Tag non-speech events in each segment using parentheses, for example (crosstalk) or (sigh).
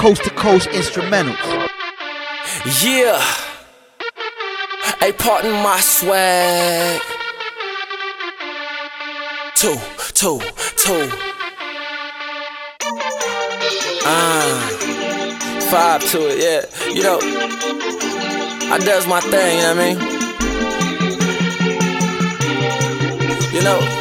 coast to coast instrumentals. Yeah. Hey, pardon my swag. Two, two, two. Uh, five to it, yeah. You know, I does my thing, you know what I mean? You know,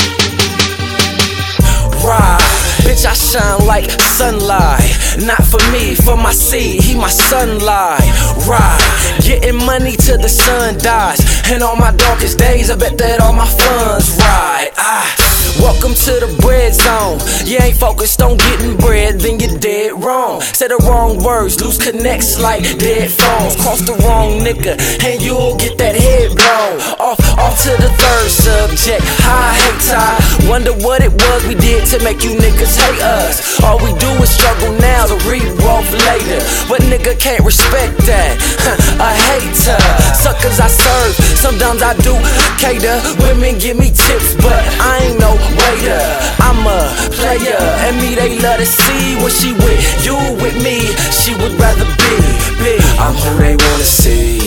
Bitch, I shine like sunlight. Not for me, for my seed, he my sunlight. Ride, getting money till the sun dies. And on my darkest days, I bet that all my funds ride. I Welcome to the bread zone. You ain't focused on getting bread, then you're dead wrong. Say the wrong words, lose connects like dead phones. Cross the wrong nigga, and you'll get that head blown. Off, off to the third subject. High hate tie. Wonder what it was we did to make you niggas hate us. All we do is struggle now to reap wealth later. But nigga can't respect that. (laughs) A hater. Suckers I serve, sometimes I do cater. Women give me tips, but I ain't no waiter. I'm a player, and me they love to see when she with you with me. She would rather be, be. I'm who they wanna see,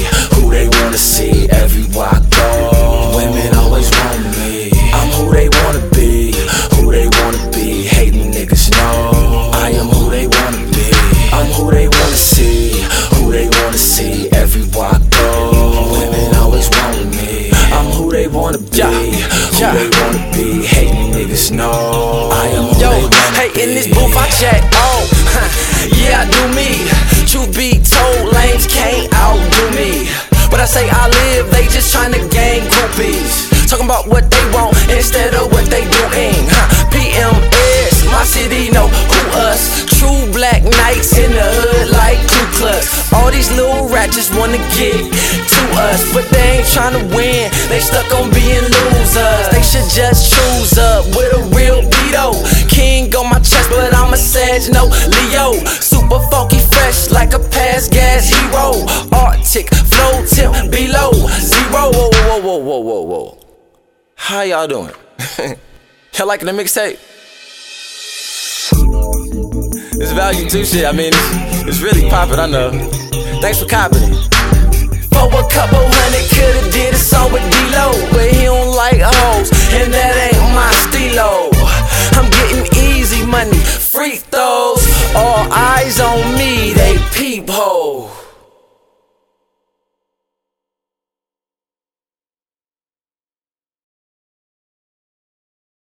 they wanna be. Hating niggas know I am Yo, hey, be. in this booth I check on. (laughs) yeah, I do me. Truth be told, lames can't outdo me. But I say I live, they just tryna gain groupies. Talking about what they want instead of what they doing. Huh. PMS, my city know who us. True black knights in the hood like Ku Klux. All these little just wanna get to us, but they ain't tryna win. They stuck on being losers. They should just choose up with a real Vito. King on my chest, but I'm a Sag, no Leo. Super funky, fresh like a past gas hero. Arctic, flow tip below zero. Whoa, whoa, whoa, whoa, whoa, whoa. How y'all doing? (laughs) y'all liking the mixtape? It's value too shit. I mean, it's, it's really poppin', I know. Thanks for copying. For a couple hundred, song with D-Lo, but he don't like hoes, and that ain't my stilo. I'm getting easy money, free throws, all eyes on me, they peep hoes.